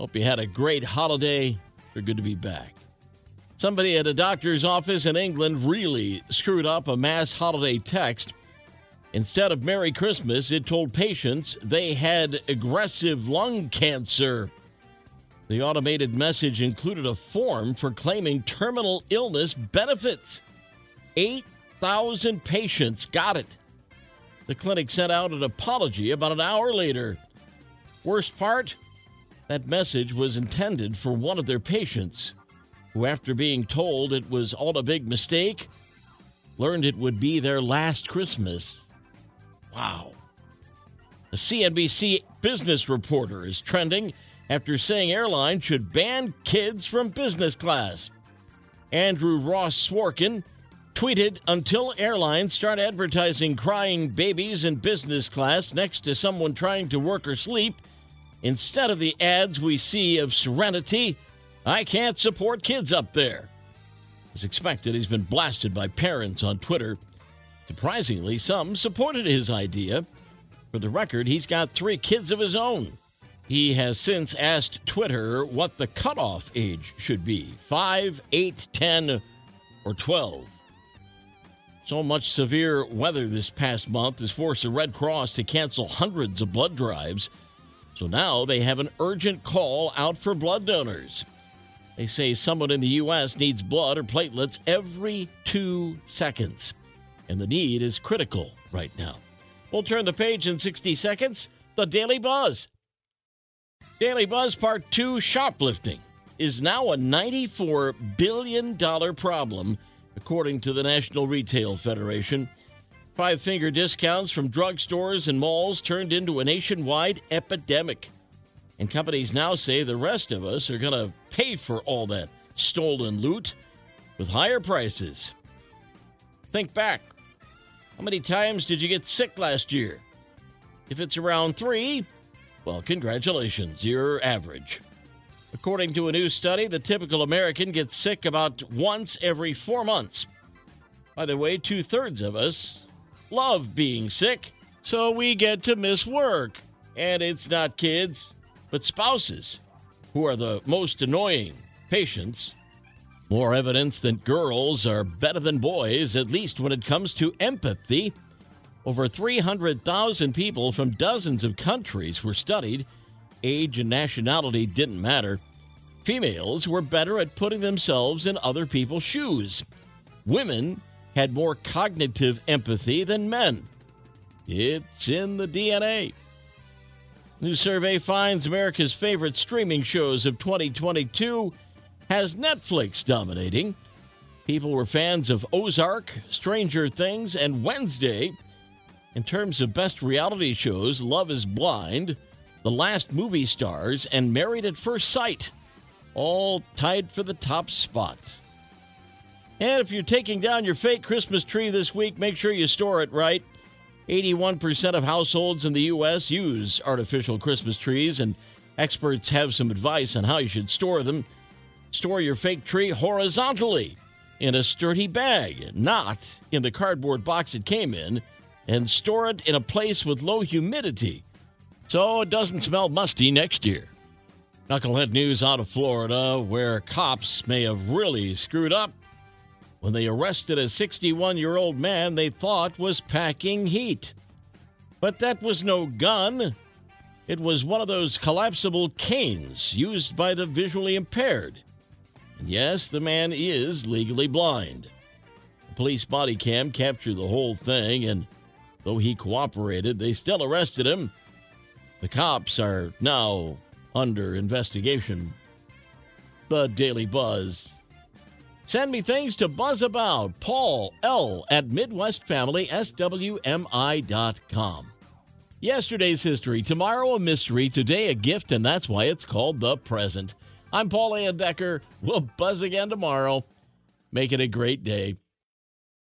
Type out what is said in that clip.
Hope you had a great holiday. We're good to be back. Somebody at a doctor's office in England really screwed up a mass holiday text. Instead of Merry Christmas, it told patients they had aggressive lung cancer. The automated message included a form for claiming terminal illness benefits. 8,000 patients got it. The clinic sent out an apology about an hour later. Worst part? That message was intended for one of their patients, who, after being told it was all a big mistake, learned it would be their last Christmas. Wow. A CNBC business reporter is trending after saying airlines should ban kids from business class. Andrew Ross Sorkin tweeted Until airlines start advertising crying babies in business class next to someone trying to work or sleep, instead of the ads we see of serenity, I can't support kids up there. As expected, he's been blasted by parents on Twitter. Surprisingly, some supported his idea. For the record, he's got three kids of his own. He has since asked Twitter what the cutoff age should be 5, 8, 10, or 12. So much severe weather this past month has forced the Red Cross to cancel hundreds of blood drives. So now they have an urgent call out for blood donors. They say someone in the U.S. needs blood or platelets every two seconds, and the need is critical right now. We'll turn the page in 60 seconds. The Daily Buzz. Daily Buzz Part 2 Shoplifting is now a $94 billion problem, according to the National Retail Federation. Five finger discounts from drugstores and malls turned into a nationwide epidemic. And companies now say the rest of us are going to pay for all that stolen loot with higher prices. Think back. How many times did you get sick last year? If it's around three, well, congratulations, you're average. According to a new study, the typical American gets sick about once every four months. By the way, two thirds of us love being sick, so we get to miss work. And it's not kids, but spouses who are the most annoying patients. More evidence that girls are better than boys, at least when it comes to empathy. Over 300,000 people from dozens of countries were studied. Age and nationality didn't matter. Females were better at putting themselves in other people's shoes. Women had more cognitive empathy than men. It's in the DNA. New survey finds America's favorite streaming shows of 2022 has Netflix dominating. People were fans of Ozark, Stranger Things, and Wednesday. In terms of best reality shows, Love is Blind, The Last Movie Stars, and Married at First Sight, all tied for the top spots. And if you're taking down your fake Christmas tree this week, make sure you store it right. 81% of households in the U.S. use artificial Christmas trees, and experts have some advice on how you should store them. Store your fake tree horizontally in a sturdy bag, not in the cardboard box it came in and store it in a place with low humidity so it doesn't smell musty next year. Knucklehead news out of Florida, where cops may have really screwed up when they arrested a 61 year old man they thought was packing heat. But that was no gun. It was one of those collapsible canes used by the visually impaired. And yes, the man is legally blind. The police body cam captured the whole thing, and Though he cooperated, they still arrested him. The cops are now under investigation. The Daily Buzz. Send me things to buzz about. Paul L. at MidwestFamilySWMI.com. Yesterday's history, tomorrow a mystery, today a gift, and that's why it's called the present. I'm Paul Layendecker. We'll buzz again tomorrow. Make it a great day.